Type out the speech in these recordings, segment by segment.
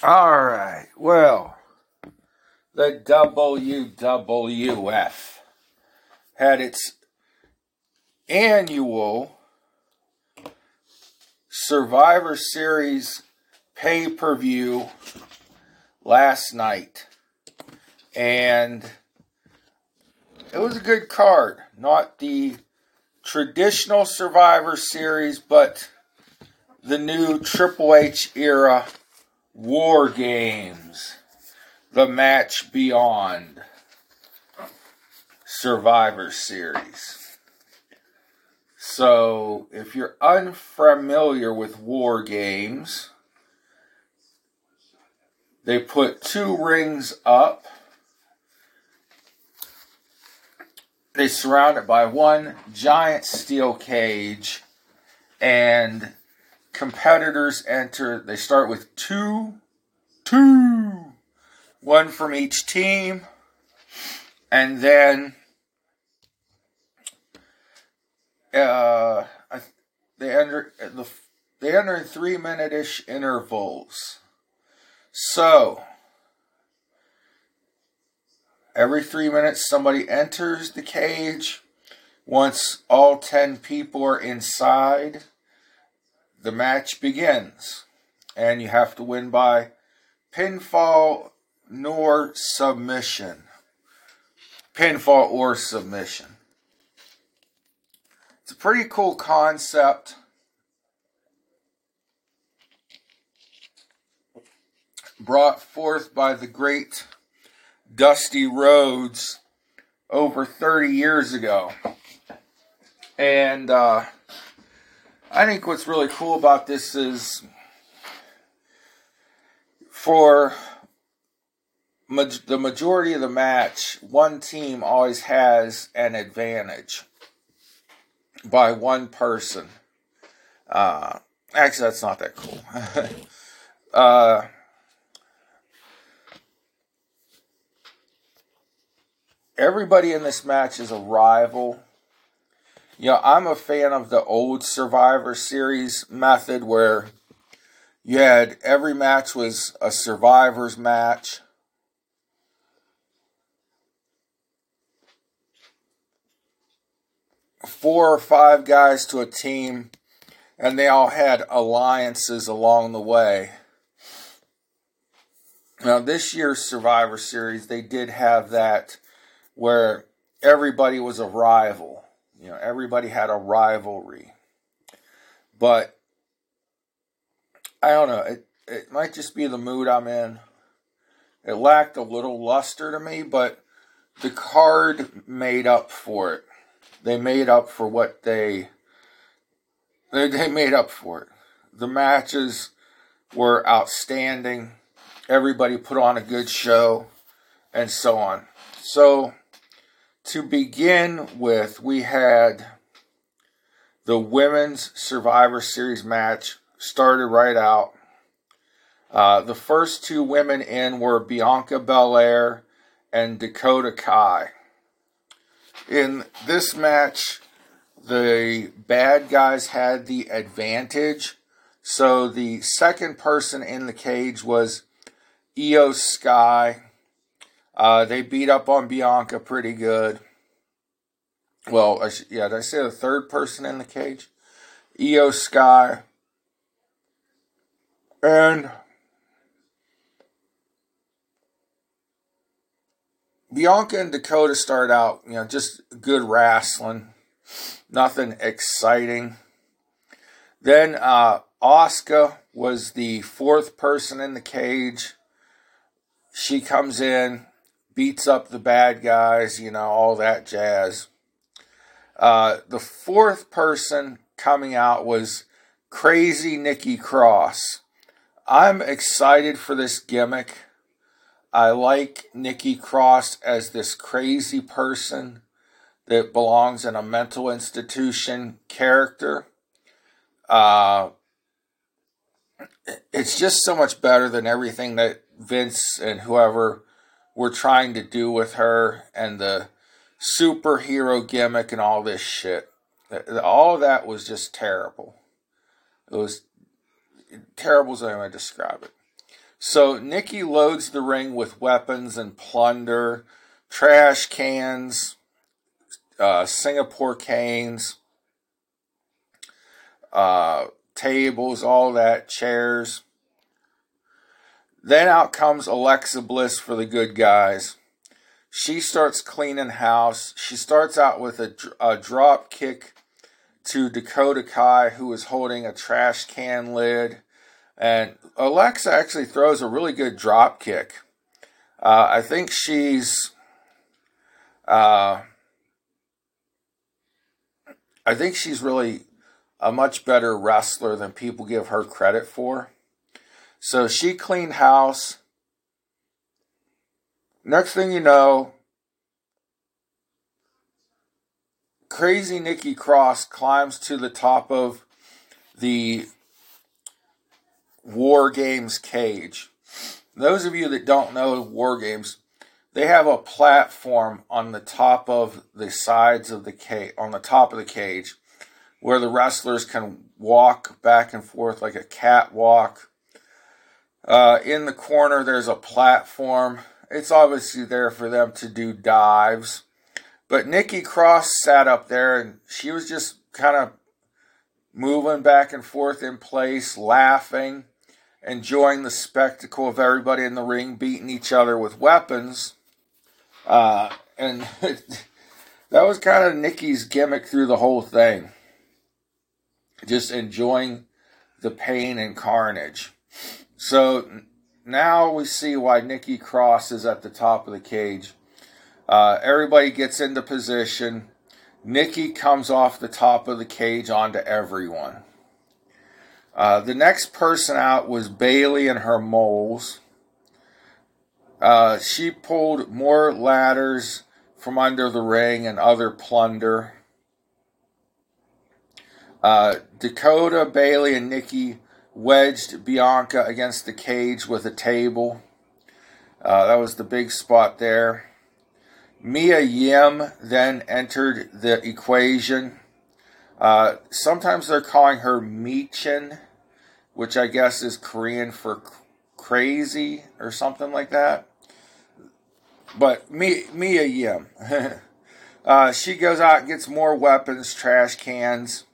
All right. Well, the WWF had its annual Survivor Series pay per view last night. And it was a good card. Not the traditional Survivor Series, but the new Triple H era War Games. The Match Beyond Survivor Series. So, if you're unfamiliar with War Games, they put two rings up. They surround it by one giant steel cage, and competitors enter. They start with two, two, one from each team, and then uh, they enter the they enter in three minute ish intervals. So, every three minutes, somebody enters the cage. Once all 10 people are inside, the match begins. And you have to win by pinfall nor submission. Pinfall or submission. It's a pretty cool concept. brought forth by the great Dusty Rhodes over 30 years ago. And uh, I think what's really cool about this is for ma- the majority of the match, one team always has an advantage by one person. Uh, actually, that's not that cool. uh, everybody in this match is a rival. You know, I'm a fan of the old Survivor Series method where you had every match was a survivor's match. Four or five guys to a team, and they all had alliances along the way. Now, this year's Survivor Series, they did have that where everybody was a rival. You know, everybody had a rivalry. But I don't know. It it might just be the mood I'm in. It lacked a little luster to me, but the card made up for it. They made up for what they they, they made up for it. The matches were outstanding. Everybody put on a good show and so on. So to begin with, we had the women's Survivor Series match started right out. Uh, the first two women in were Bianca Belair and Dakota Kai. In this match, the bad guys had the advantage. So the second person in the cage was Iyo Sky uh, they beat up on Bianca pretty good. Well, I sh- yeah, did I say the third person in the cage? Iyo Sky. And Bianca and Dakota start out, you know, just good wrestling. Nothing exciting. Then uh, Asuka was the fourth person in the cage. She comes in, beats up the bad guys, you know, all that jazz. Uh, the fourth person coming out was Crazy Nikki Cross. I'm excited for this gimmick. I like Nikki Cross as this crazy person that belongs in a mental institution character. Uh, it's just so much better than everything that Vince and whoever were trying to do with her and the superhero gimmick and all this shit. All that was just terrible. It was terrible as I to describe it. So Nikki loads the ring with weapons and plunder, trash cans, uh, Singapore canes, uh, tables, all that, chairs. Then out comes Alexa Bliss for the good guys. She starts cleaning house. She starts out with a, a drop kick to Dakota Kai, who is holding a trash can lid. And Alexa actually throws a really good drop kick. Uh, I think she's. Uh, I think she's really a much better wrestler than people give her credit for. So she cleaned house. Next thing you know, crazy Nikki Cross climbs to the top of the War Games cage. Those of you that don't know War Games, they have a platform on the top of the sides of the cage, on the top of the cage, where the wrestlers can walk back and forth like a catwalk. Uh, in the corner, there's a platform. It's obviously there for them to do dives. But Nikki Cross sat up there and she was just kind of moving back and forth in place, laughing, enjoying the spectacle of everybody in the ring beating each other with weapons. Uh, and that was kind of Nikki's gimmick through the whole thing. Just enjoying the pain and carnage. So now we see why Nikki Cross is at the top of the cage. Uh, everybody gets into position. Nikki comes off the top of the cage onto everyone. Uh, the next person out was Bayley and her moles. Uh, she pulled more ladders from under the ring and other plunder. Uh, Dakota, Bayley, and Nikki wedged Bianca against the cage with a table. Uh, that was the big spot there. Mia Yim then entered the equation. Uh, sometimes they're calling her Michin, which I guess is Korean for crazy or something like that. But Mia Yim. uh, she goes out gets more weapons, trash cans.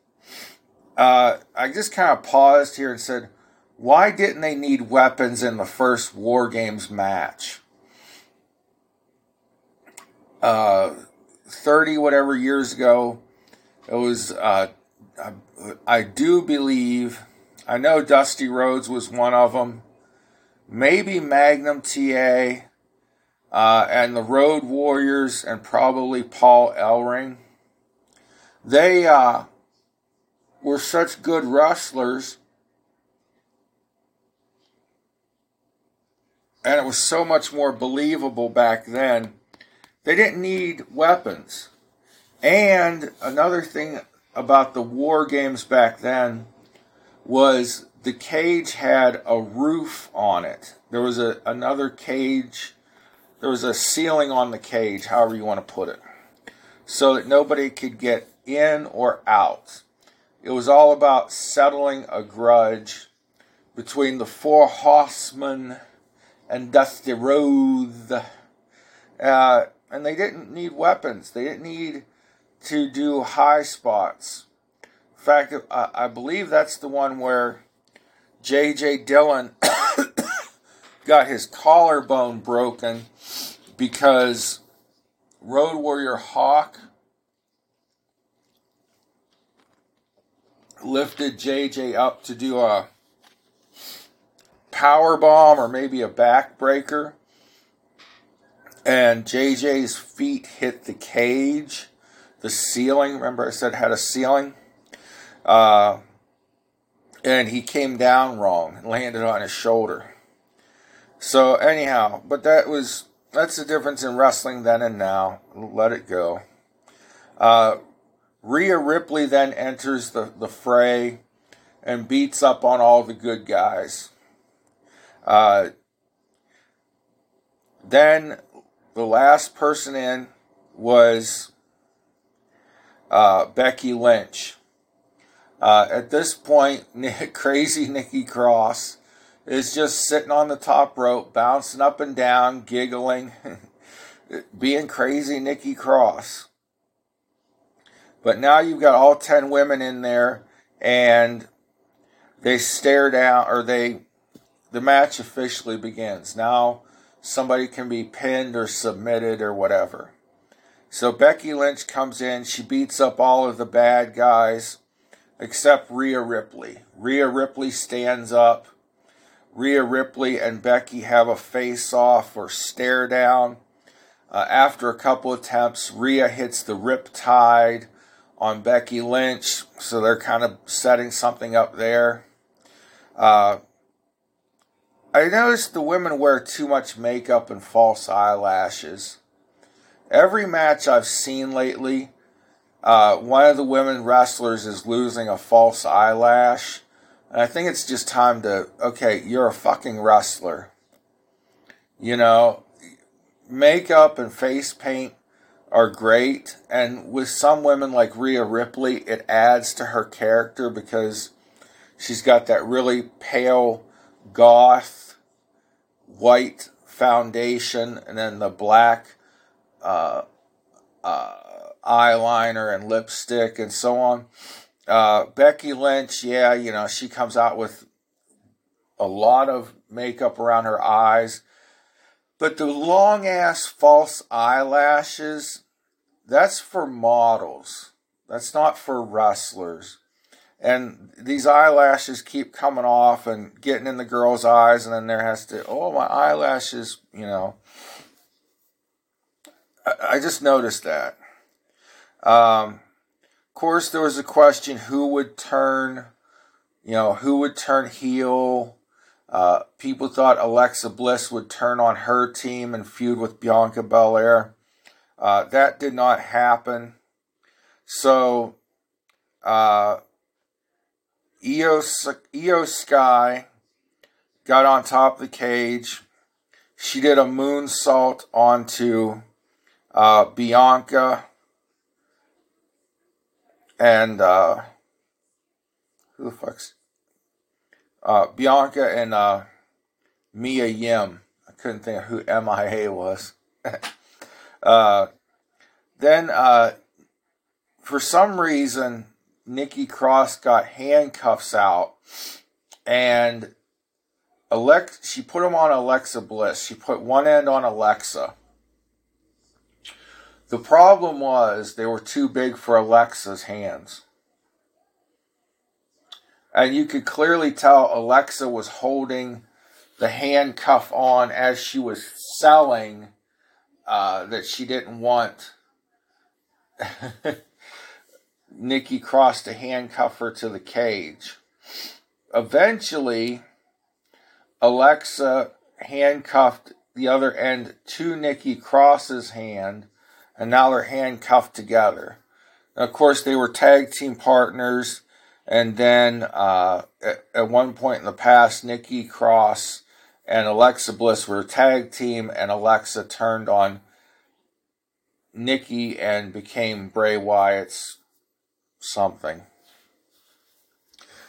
Uh, I just kind of paused here and said, why didn't they need weapons in the first War Games match? uh, 30 whatever years ago. It was, uh, I, I, do believe, I know Dusty Rhodes was one of them. Maybe Magnum TA uh, and the Road Warriors and probably Paul Ellering. They uh, were such good wrestlers. And it was so much more believable back then they didn't need weapons. And another thing about the war games back then was the cage had a roof on it. There was a another cage, there was a ceiling on the cage, however you want to put it, so that nobody could get in or out. It was all about settling a grudge between the four horsemen and Dusty Rhodes. Uh, and they didn't need weapons. They didn't need to do high spots. In fact, I, I believe that's the one where J.J. Dillon got his collarbone broken because Road Warrior Hawk lifted JJ up to do a power bomb or maybe a backbreaker and JJ's feet hit the cage, the ceiling. Remember, I said had a ceiling. Uh, and he came down wrong and landed on his shoulder. So anyhow, but that was that's the difference in wrestling then and now. Let it go. Uh, Rhea Ripley then enters the, the fray and beats up on all the good guys. Uh, then the last person in was uh, Becky Lynch. Uh, at this point, crazy Nikki Cross is just sitting on the top rope, bouncing up and down, giggling, being crazy Nikki Cross. But now you've got all 10 women in there and they stare down or they the match officially begins. Now somebody can be pinned or submitted or whatever. So Becky Lynch comes in, she beats up all of the bad guys except Rhea Ripley. Rhea Ripley stands up. Rhea Ripley and Becky have a face off or stare down. Uh, after a couple attempts, Rhea hits the Riptide on Becky Lynch, so they're kind of setting something up there. Uh, I noticed the women wear too much makeup and false eyelashes. Every match I've seen lately, uh, one of the women wrestlers is losing a false eyelash. And I think it's just time to, okay, you're a fucking wrestler. You know, makeup and face paint are great. And with some women like Rhea Ripley, it adds to her character because she's got that really pale, goth, white foundation and then the black uh, uh, eyeliner and lipstick and so on. Uh, Becky Lynch, yeah, you know, she comes out with a lot of makeup around her eyes. But the long ass false eyelashes, that's for models. That's not for wrestlers. And these eyelashes keep coming off and getting in the girl's eyes, and then there has to, oh, my eyelashes, you know. I, I just noticed that. Um, of course, there was a question who would turn, you know, who would turn heel. Uh, people thought Alexa Bliss would turn on her team and feud with Bianca Belair. Uh, that did not happen. So, uh, Iyo, Sky got on top of the cage. She did a moonsault onto uh, Bianca and uh, who the fuck's uh, Bianca and uh, Mia Yim. I couldn't think of who MIA was. uh, then, uh, for some reason, Nikki Cross got handcuffs out, and Alex. She put them on Alexa Bliss. She put one end on Alexa. The problem was they were too big for Alexa's hands. And you could clearly tell Alexa was holding the handcuff on as she was selling uh, that she didn't want Nikki Cross to handcuff her to the cage. Eventually, Alexa handcuffed the other end to Nikki Cross's hand and now they're handcuffed together. of course, they were tag team partners, and then uh, at, at, one point in the past, Nikki Cross and Alexa Bliss were a tag team, and Alexa turned on Nikki and became Bray Wyatt's something.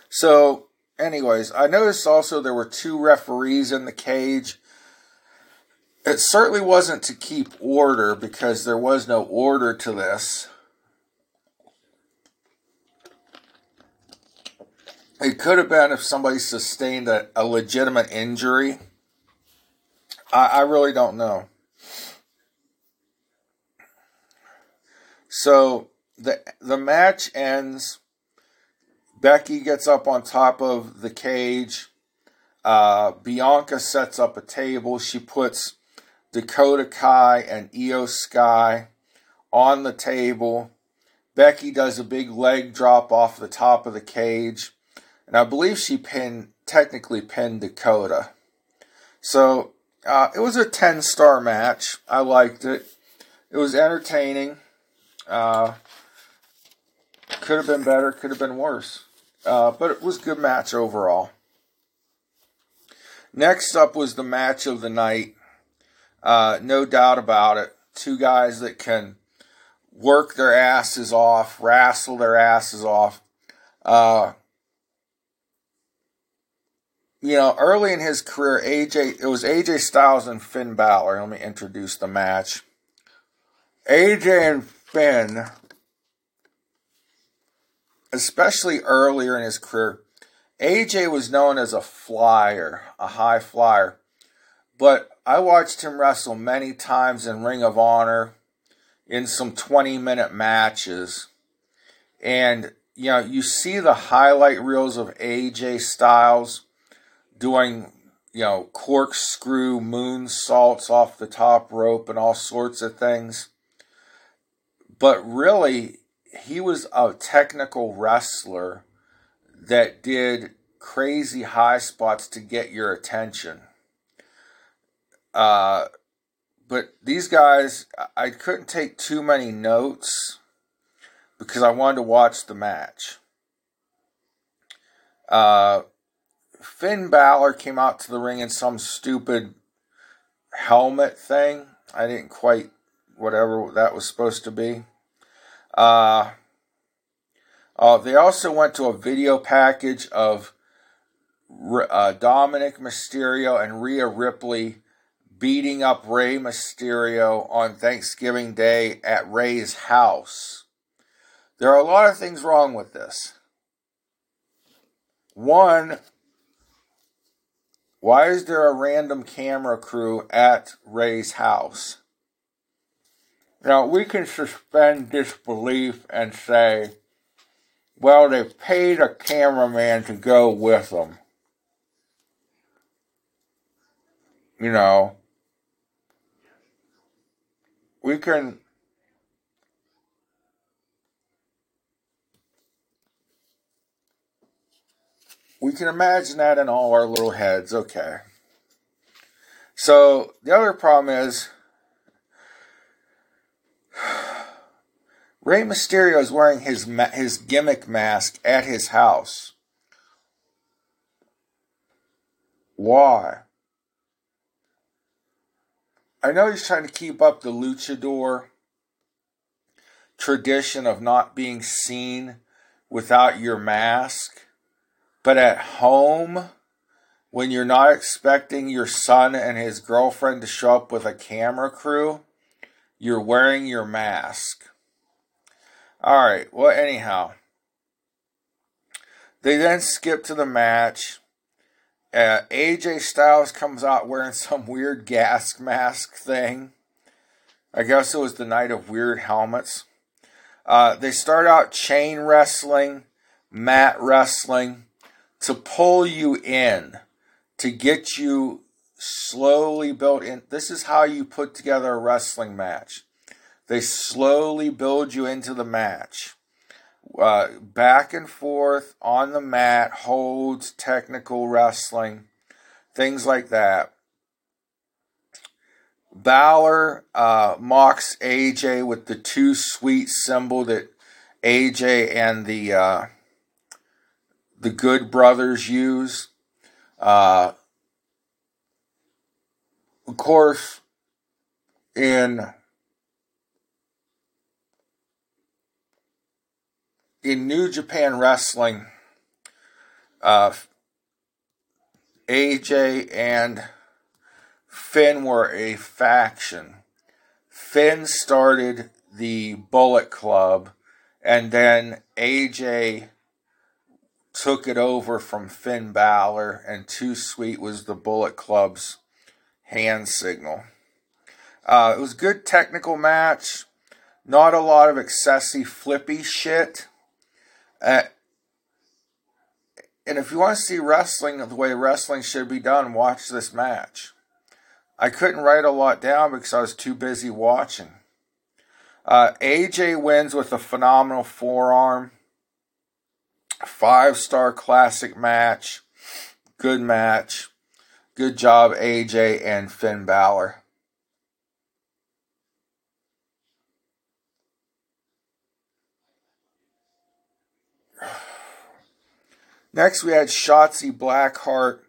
So, anyways, I noticed also there were two referees in the cage it certainly wasn't to keep order because there was no order to this. It could have been if somebody sustained a, a legitimate injury. I, I really don't know. So the the match ends. Becky gets up on top of the cage. Uh, Bianca sets up a table. She puts Dakota Kai and Iyo Sky on the table. Becky does a big leg drop off the top of the cage. And I believe she pinned, technically pinned Dakota. So uh, it was a 10 star match. I liked it. It was entertaining. Uh, could have been better, could have been worse. Uh, but it was a good match overall. Next up was the match of the night. Uh, no doubt about it. Two guys that can work their asses off, wrestle their asses off. You know, early in his career, AJ it was AJ Styles and Finn Balor. Let me introduce the match. AJ and Finn, especially earlier in his career, AJ was known as a flyer, a high flyer. But I watched him wrestle many times in Ring of Honor in some 20 minute matches. And, you know, you see the highlight reels of AJ Styles doing, you know, corkscrew moon salts off the top rope and all sorts of things. But really, he was a technical wrestler that did crazy high spots to get your attention. Uh, but these guys, I couldn't take too many notes because I wanted to watch the match. Uh, Finn Balor came out to the ring in some stupid helmet thing. I didn't quite, whatever that was supposed to be. Uh, uh, they also went to a video package of uh, Dominik Mysterio and Rhea Ripley beating up Rey Mysterio on Thanksgiving Day at Rey's house. There are a lot of things wrong with this. One, why is there a random camera crew at Rey's house? Now, we can suspend disbelief and say, well, they paid a cameraman to go with them. You know, we can we can imagine that in all our little heads. Okay. So the other problem is Rey Mysterio is wearing his his gimmick mask at his house. Why? I know he's trying to keep up the luchador tradition of not being seen without your mask. But at home, when you're not expecting your son and his girlfriend to show up with a camera crew, you're wearing your mask. All right, well, anyhow, they then skip to the match. Uh, AJ Styles comes out wearing some weird gas mask thing. I guess it was the night of weird helmets. Uh, they start out chain wrestling, mat wrestling to pull you in, to get you slowly built in. This is how you put together a wrestling match. They slowly build you into the match uh, back and forth on the mat, holds, technical wrestling, things like that. Balor uh, mocks AJ with the Too Sweet symbol that AJ and the uh, the Good Brothers use. Uh, of course, in in New Japan Wrestling, uh, AJ and Finn were a faction. Finn started the Bullet Club, and then AJ took it over from Finn Balor, and Too Sweet was the Bullet Club's hand signal. Uh, it was a good technical match. Not a lot of excessive flippy shit. Uh, and if you want to see wrestling the way wrestling should be done, watch this match. I couldn't write a lot down because I was too busy watching. Uh, AJ wins with a phenomenal forearm. Five star classic match. Good match. Good job, AJ and Finn Balor. Next, we had Shotzi Blackheart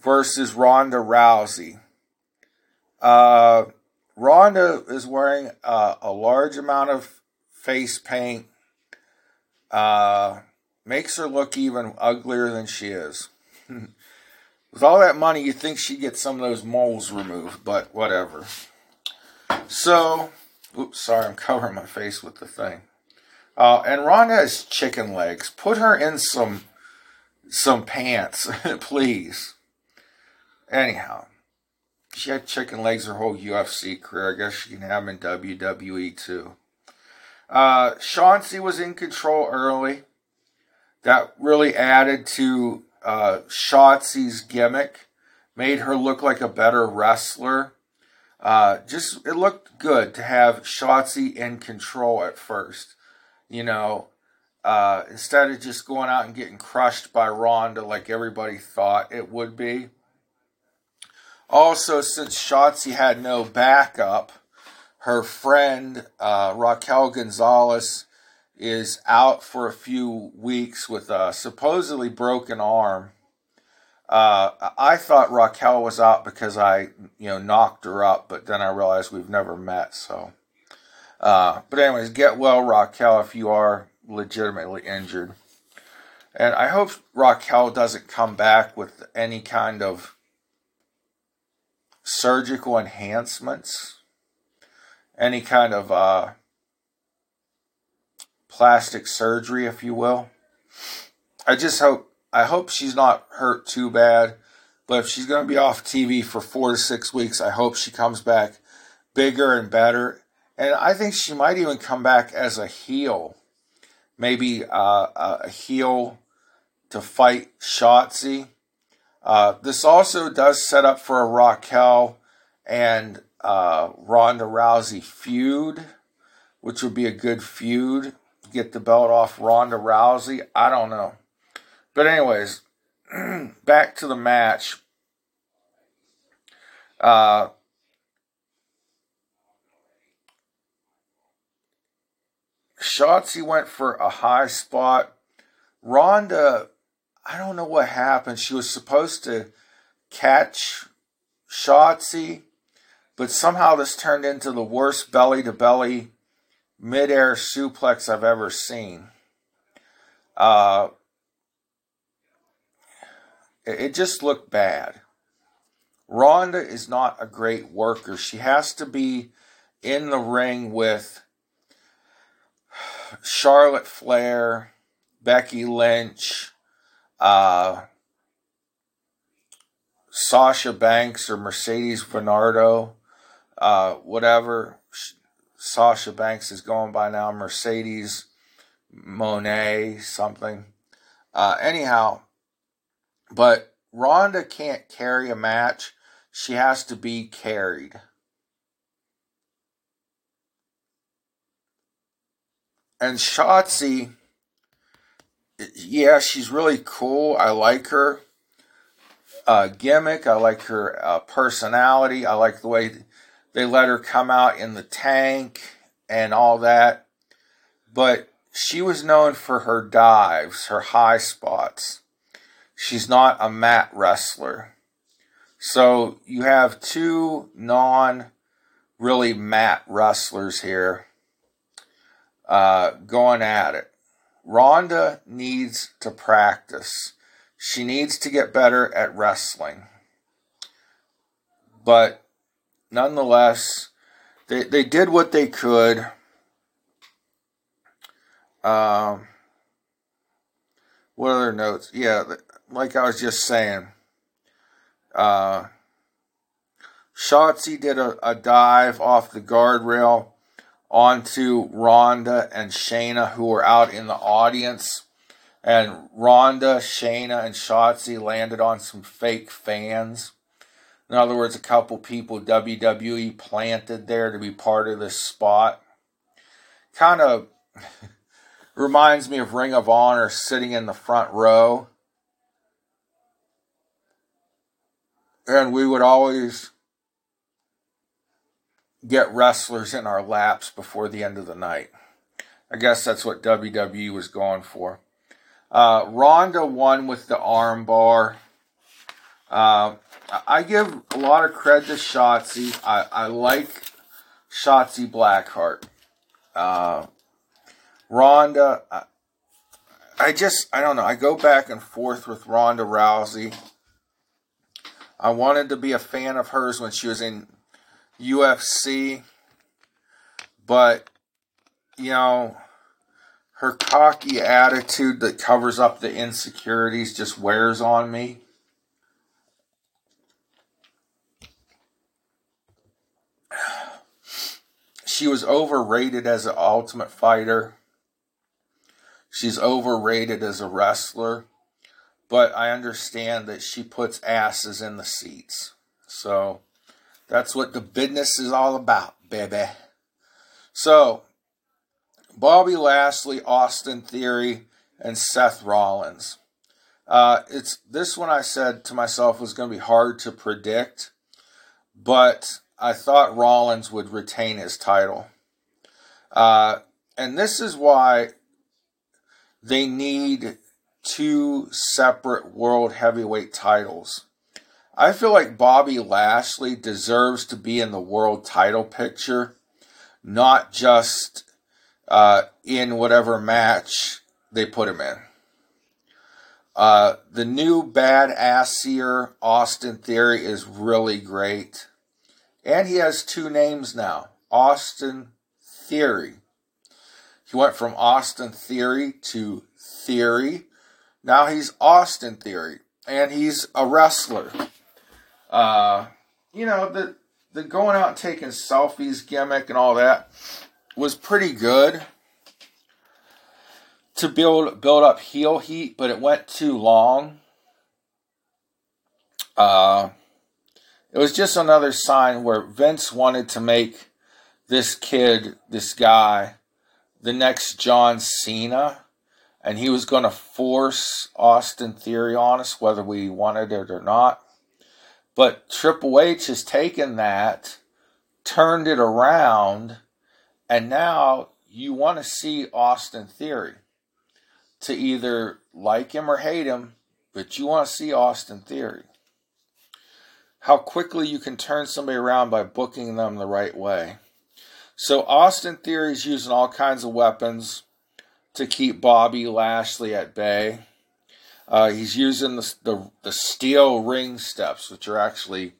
versus Ronda Rousey. Uh, Ronda is wearing uh, a large amount of face paint. Uh, makes her look even uglier than she is. With all that money, you'd think she'd get some of those moles removed, but whatever. So, oops, sorry, I'm covering my face with the thing. Uh, and Ronda has chicken legs. Put her in some some pants, please. Anyhow, she had chicken legs her whole UFC career. I guess she can have them in WWE too. Uh, Shotzi was in control early. That really added to uh, Shotzi's gimmick, made her look like a better wrestler. Uh, just it looked good to have Shotzi in control at first. You know, uh, instead of just going out and getting crushed by Ronda like everybody thought it would be. Also, since Shotzi had no backup, her friend uh, Raquel Gonzalez is out for a few weeks with a supposedly broken arm. Uh, I thought Raquel was out because I, you know, knocked her up, but then I realized we've never met. So, uh, but anyways, get well, Raquel, if you are legitimately injured. And I hope Raquel doesn't come back with any kind of surgical enhancements, any kind of uh, plastic surgery, if you will. I just hope I hope she's not hurt too bad. But if she's going to be off TV for four to six weeks, I hope she comes back bigger and better. And I think she might even come back as a heel. Maybe uh, a heel to fight Shotzi. Uh, this also does set up for a Raquel and uh, Ronda Rousey feud, which would be a good feud. Get the belt off Ronda Rousey. I don't know. But, anyways, back to the match. Uh, Shotzi went for a high spot. Ronda I don't know what happened. She was supposed to catch Shotzi, but somehow this turned into the worst belly to belly midair suplex I've ever seen. Uh, it, it just looked bad. Ronda is not a great worker. She has to be in the ring with Charlotte Flair, Becky Lynch, uh, Sasha Banks or Mercedes Varnado, uh, whatever Sasha Banks is going by now, Mercedes Moné, something. Uh, anyhow, but Ronda can't carry a match. She has to be carried. And Shotzi yeah, she's really cool. I like her uh, gimmick. I like her uh, personality. I like the way they let her come out in the tank and all that. But she was known for her dives, her high spots. She's not a mat wrestler. So you have two non really mat wrestlers here uh, going at it. Ronda needs to practice. She needs to get better at wrestling. But nonetheless, they, they did what they could. Um, what other notes? Yeah, like I was just saying. Uh, Shotzi did a, a dive off the guardrail onto Ronda and Shayna, who were out in the audience. And Ronda, Shayna, and Shotzi landed on some fake fans. In other words, a couple people WWE planted there to be part of this spot. Kind of reminds me of Ring of Honor sitting in the front row. And we would always get wrestlers in our laps before the end of the night. I guess that's what WWE was going for. Uh, Ronda won with the armbar. Uh, I give a lot of credit to Shotzi. I, I like Shotzi Blackheart. Uh, Ronda, I, I just, I don't know. I go back and forth with Ronda Rousey. I wanted to be a fan of hers when she was in UFC, but you know, her cocky attitude that covers up the insecurities just wears on me. She was overrated as an ultimate fighter. She's overrated as a wrestler. But I understand that she puts asses in the seats. So that's what the business is all about, baby. So Bobby Lashley, Austin Theory, and Seth Rollins. Uh, it's this one I said to myself was going to be hard to predict, but I thought Rollins would retain his title. Uh, and this is why they need two separate world heavyweight titles. I feel like Bobby Lashley deserves to be in the world title picture, not just uh, in whatever match they put him in. Uh, the new badassier Austin Theory is really great. And he has two names now Austin Theory. He went from Austin Theory to Theory. Now he's Austin Theory. And he's a wrestler. Uh, you know, the, the going out and taking selfies gimmick and all that was pretty good to build build up heel heat, but it went too long. Uh, it was just another sign where Vince wanted to make this kid, this guy, the next John Cena, and he was going to force Austin Theory on us, whether we wanted it or not. But Triple H has taken that, turned it around and now you want to see Austin Theory to either like him or hate him, but you want to see Austin Theory. How quickly you can turn somebody around by booking them the right way. So Austin Theory is using all kinds of weapons to keep Bobby Lashley at bay. Uh, he's using the, the, the steel ring steps, which are actually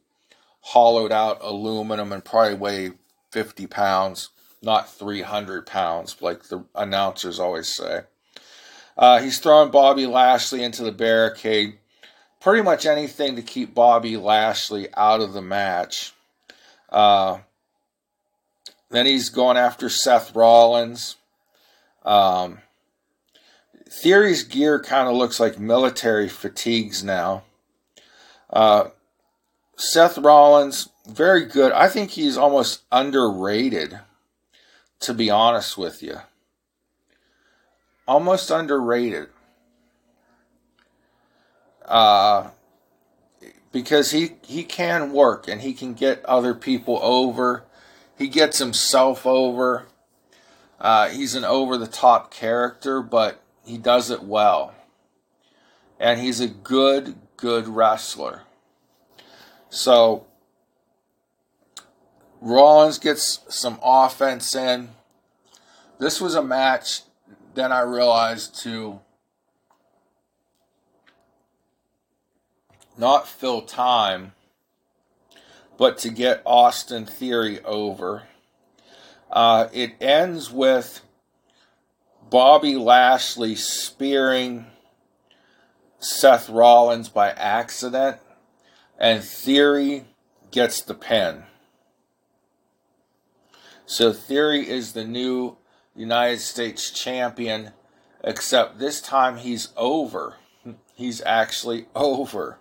hollowed out aluminum and probably weigh 50 pounds not 300 pounds, like the announcers always say. Uh, he's throwing Bobby Lashley into the barricade. Pretty much anything to keep Bobby Lashley out of the match. Uh, then he's going after Seth Rollins. Um, Theory's gear kind of looks like military fatigues now. Uh, Seth Rollins, very good. I think he's almost underrated to be honest with you. Almost underrated. Uh, because he, he can work and he can get other people over. He gets himself over. Uh, he's an over the top character, but he does it well. And he's a good, good wrestler. So Rollins gets some offense in. This was a match, then I realized to not fill time, but to get Austin Theory over. Uh, it ends with Bobby Lashley spearing Seth Rollins by accident, and Theory gets the pin. So Theory is the new United States champion, except this time he's over. He's actually over.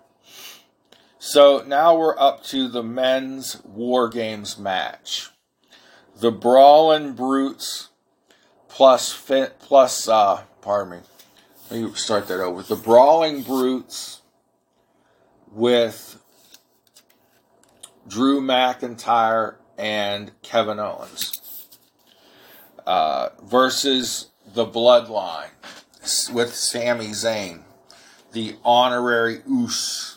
So now we're up to the men's War Games match. The Brawling Brutes plus plus uh pardon me. Let me start that over. The Brawling Brutes with Drew McIntyre and Kevin Owens uh, versus the Bloodline with Sami Zayn, the honorary Uce.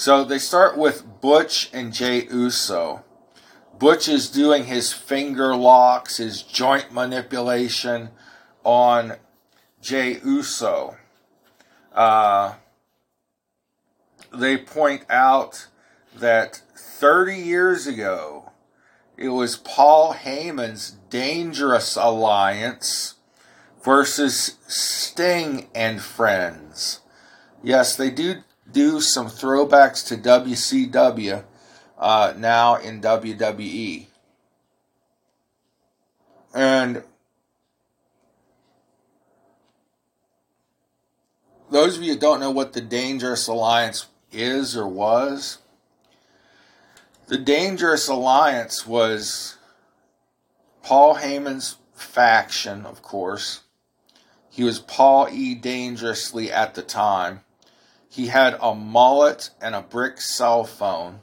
So they start with Butch and Jey Uso. Butch is doing his finger locks, his joint manipulation on Jey Uso. Uh, they point out that 30 years ago, it was Paul Heyman's Dangerous Alliance versus Sting and Friends. Yes, they do do some throwbacks to WCW uh, now in WWE. And those of you who don't know what the Dangerous Alliance is or was, the Dangerous Alliance was Paul Heyman's faction, of course. He was Paul E. Dangerously at the time. He had a mullet and a brick cell phone.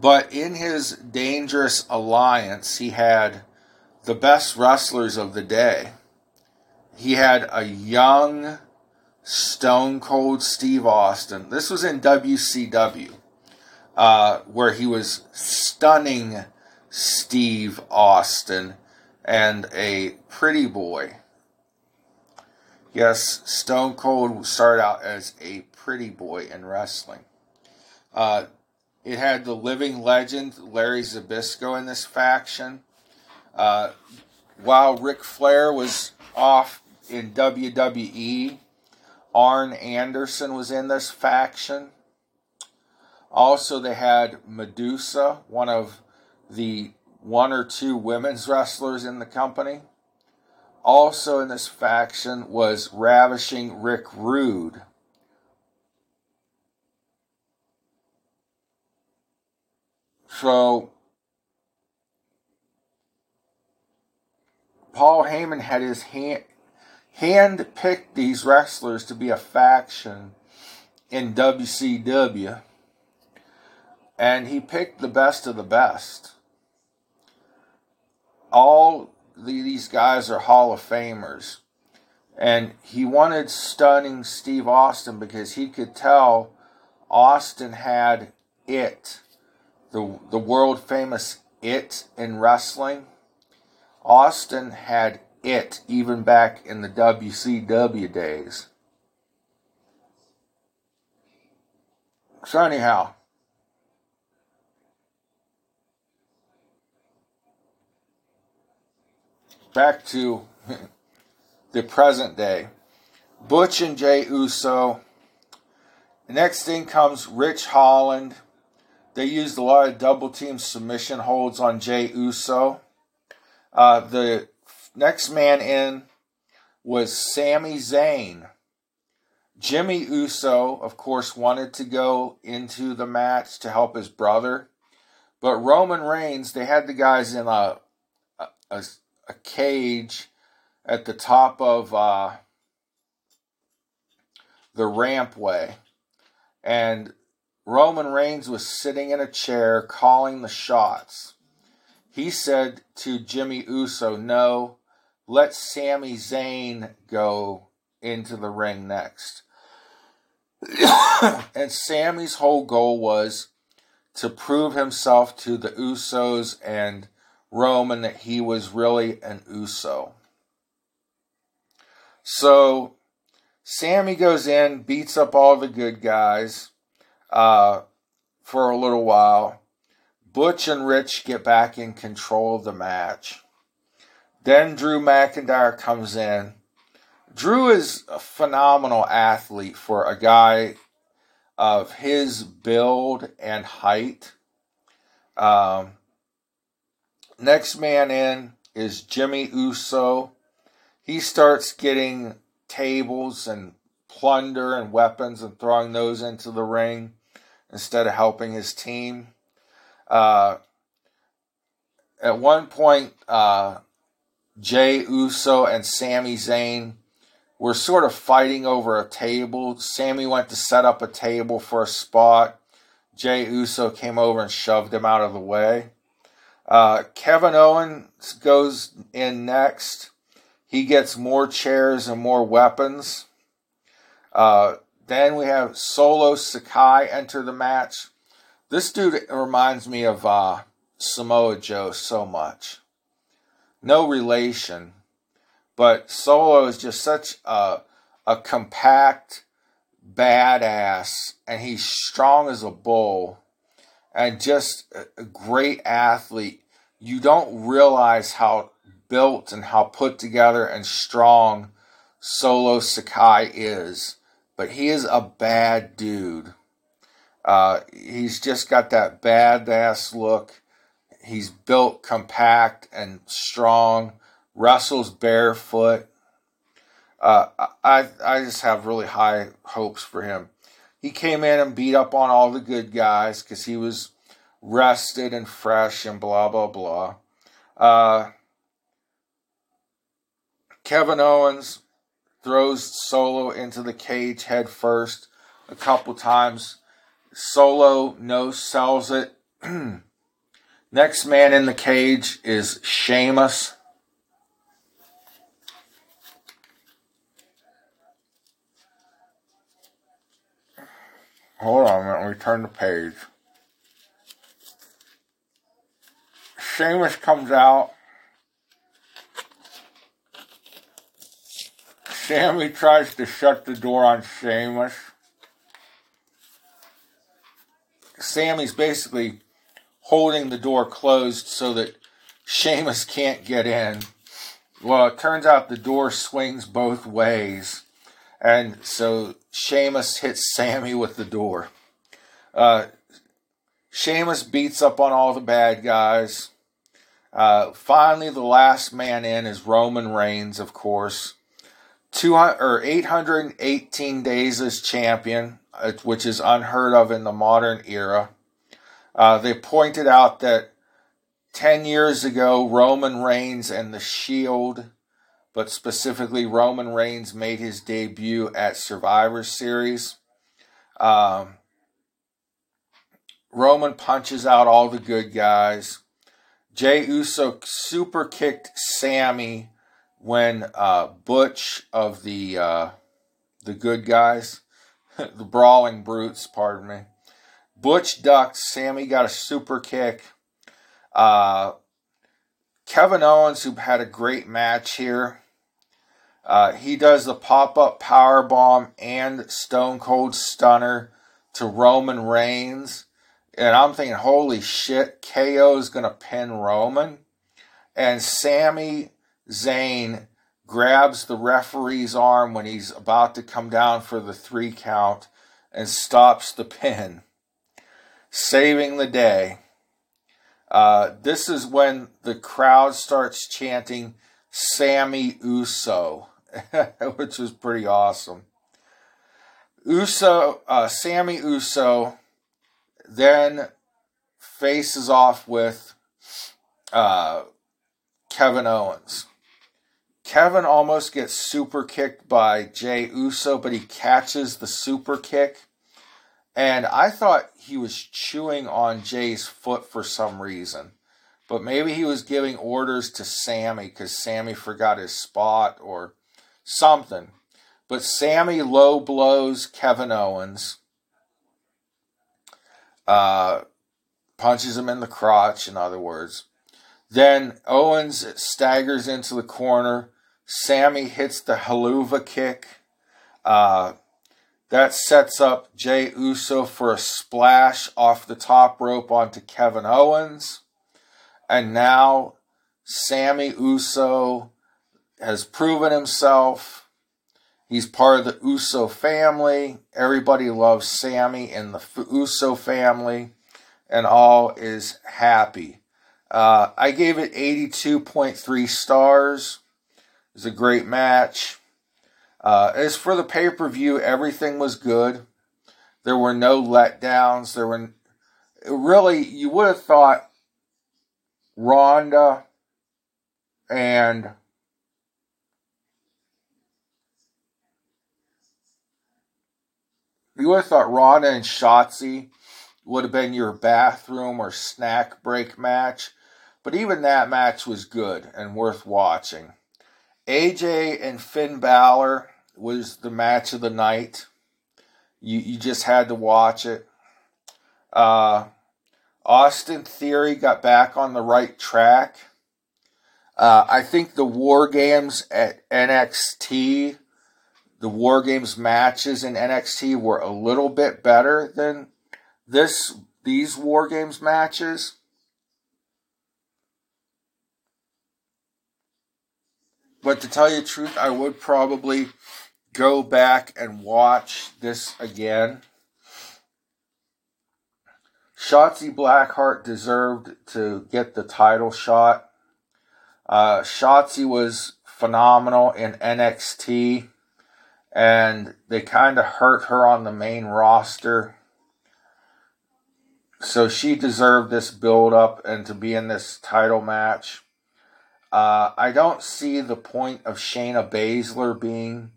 But in his Dangerous Alliance, he had the best wrestlers of the day. He had a young, Stone Cold Steve Austin. This was in WCW, uh, where he was stunning Steve Austin and a pretty boy. Yes, Stone Cold started out as a pretty boy in wrestling. Uh, it had the living legend Larry Zbyszko in this faction. Uh, while Ric Flair was off in WWE, Arn Anderson was in this faction. Also, they had Medusa, one of the one or two women's wrestlers in the company. Also in this faction was Ravishing Rick Rude. So, Paul Heyman had his hand, hand picked these wrestlers to be a faction in WCW, and he picked the best of the best. All these guys are Hall of Famers. And he wanted stunning Steve Austin because he could tell Austin had it, the, the world famous it in wrestling. Austin had it even back in the WCW days. So, anyhow, back to the present day. Butch and Jey Uso. Next thing comes Ridge Holland. They used a lot of double team submission holds on Jey Uso. Uh, the next man in was Sami Zayn. Jimmy Uso, of course, wanted to go into the match to help his brother. But Roman Reigns, they had the guys in a, a, a a cage at the top of uh, the rampway. And Roman Reigns was sitting in a chair calling the shots. He said to Jimmy Uso, No, let Sami Zayn go into the ring next. and Sami's whole goal was to prove himself to the Usos and Roman that he was really an Uso. So Sami goes in, beats up all the good guys uh, for a little while. Butch and Ridge get back in control of the match. Then Drew McIntyre comes in. Drew is a phenomenal athlete for a guy of his build and height. Um, Next man in is Jimmy Uso. He starts getting tables and plunder and weapons and throwing those into the ring instead of helping his team. Uh, at one point, uh, Jey Uso and Sami Zayn were sort of fighting over a table. Sami went to set up a table for a spot. Jey Uso came over and shoved him out of the way. Uh, Kevin Owens goes in next. He gets more chairs and more weapons. Uh, then we have Solo Sikoa enter the match. This dude reminds me of uh, Samoa Joe so much. No relation, but Solo is just such a, a compact, badass and he's strong as a bull and just a great athlete. You don't realize how built and how put together and strong Solo Sikoa is, but he is a bad dude. Uh, he's just got that badass look. He's built compact and strong, wrestles barefoot. Uh, I I just have really high hopes for him. He came in and beat up on all the good guys because he was rested and fresh and blah blah blah. Uh, Kevin Owens throws Solo into the cage head first a couple times. Solo no sells it. Next man in the cage is Sheamus. Hold on a minute, let me turn the page. Sheamus comes out. Sami tries to shut the door on Sheamus. Sami's basically holding the door closed so that Sheamus can't get in. Well, it turns out the door swings both ways. And so Sheamus hits Sami with the door. Uh, Sheamus beats up on all the bad guys. Uh, finally, the last man in is Roman Reigns, of course. 200 or 818 days as champion, uh, which is unheard of in the modern era. Uh, they pointed out that 10 years ago, Roman Reigns and the Shield, but specifically Roman Reigns, made his debut at Survivor Series. Um, Roman punches out all the good guys. Jey Uso super kicked Sami when uh, Butch of the uh, the good guys, the brawling brutes, pardon me, Butch ducked. Sami got a super kick. Uh, Kevin Owens, who had a great match here, uh, he does the pop up power bomb and Stone Cold Stunner to Roman Reigns. And I'm thinking, holy shit, KO is to pin Roman. And Sami Zayn grabs the referee's arm when he's about to come down for the three count and stops the pin saving the day. Uh, this is when the crowd starts chanting Sami Uso, which was pretty awesome. Uso, uh, Sami Uso then faces off with uh, Kevin Owens. Kevin almost gets super kicked by Jey Uso, but he catches the super kick and I thought he was chewing on Jey's foot for some reason. But maybe he was giving orders to Sami because Sami forgot his spot or something. But Sami low blows Kevin Owens, uh, punches him in the crotch, in other words. Then Owens staggers into the corner. Sami hits the Helluva kick. Uh, that sets up Jey Uso for a splash off the top rope onto Kevin Owens. And now Sami Uso has proven himself. He's part of the Uso family. Everybody loves Sami in the Uso family, and all is happy. Uh, I gave it 82.3 stars. It was a great match. Uh, as for the pay per view, everything was good. There were no letdowns. There were really, you would have thought Ronda and you would have thought Ronda and Shotzi would have been your bathroom or snack break match. But even that match was good and worth watching. AJ and Finn Balor was the match of the night. You you just had to watch it. Uh, Austin Theory got back on the right track. Uh, I think the War Games at NXT the War Games matches in NXT were a little bit better than this these War Games matches. But to tell you the truth, I would probably go back and watch this again. Shotzi Blackheart deserved to get the title shot. Uh, Shotzi was phenomenal in NXT, and they kind of hurt her on the main roster. So she deserved this build up and to be in this title match. Uh, I don't see the point of Shayna Baszler being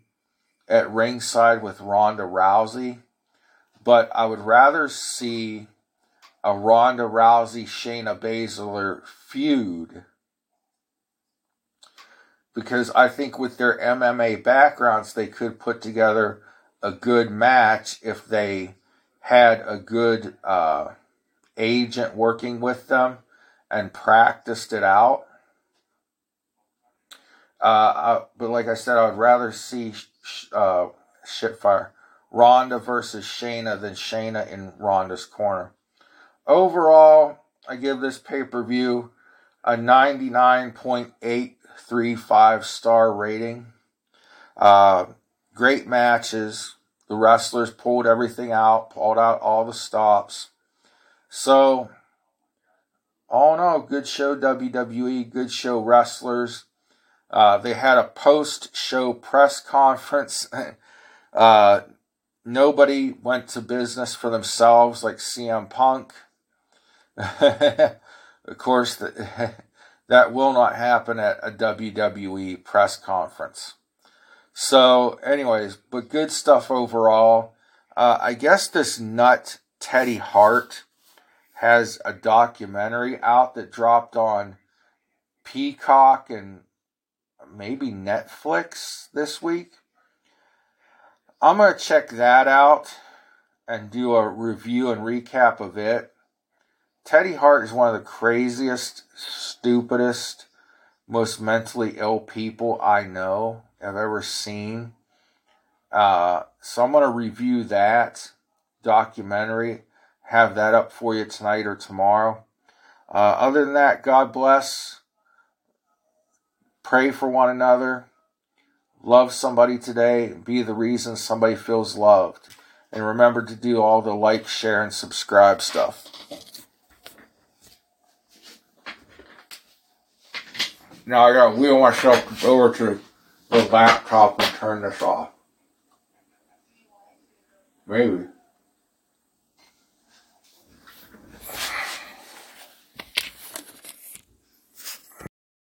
at ringside with Ronda Rousey, but I would rather see a Ronda Rousey Shayna Baszler feud because I think with their MMA backgrounds, they could put together a good match if they had a good uh, agent working with them and practiced it out. Uh, I, but like I said, I would rather see uh, Shitfire Ronda versus Shayna than Shayna in Ronda's corner. Overall, I give this pay per view a 99.835 star rating. Uh, great matches. The wrestlers pulled everything out, pulled out all the stops. So, all in all, good show, WWE, good show, wrestlers. Uh, they had a post show press conference. uh, nobody went to business for themselves like CM Punk. of course, the, that will not happen at a WWE press conference. So, anyways, but good stuff overall. Uh, I guess this nut, Teddy Hart, has a documentary out that dropped on Peacock and maybe Netflix this week. I'm going to check that out and do a review and recap of it. Teddy Hart is one of the craziest, stupidest, most mentally ill people I know, I've ever seen. Uh, so I'm going to review that documentary, have that up for you tonight or tomorrow. Uh, other than that, God bless. Pray for one another. Love somebody today. Be the reason somebody feels loved. And remember to do all the like, share, and subscribe stuff. Now I gotta wheel myself over to the laptop and turn this off. Maybe.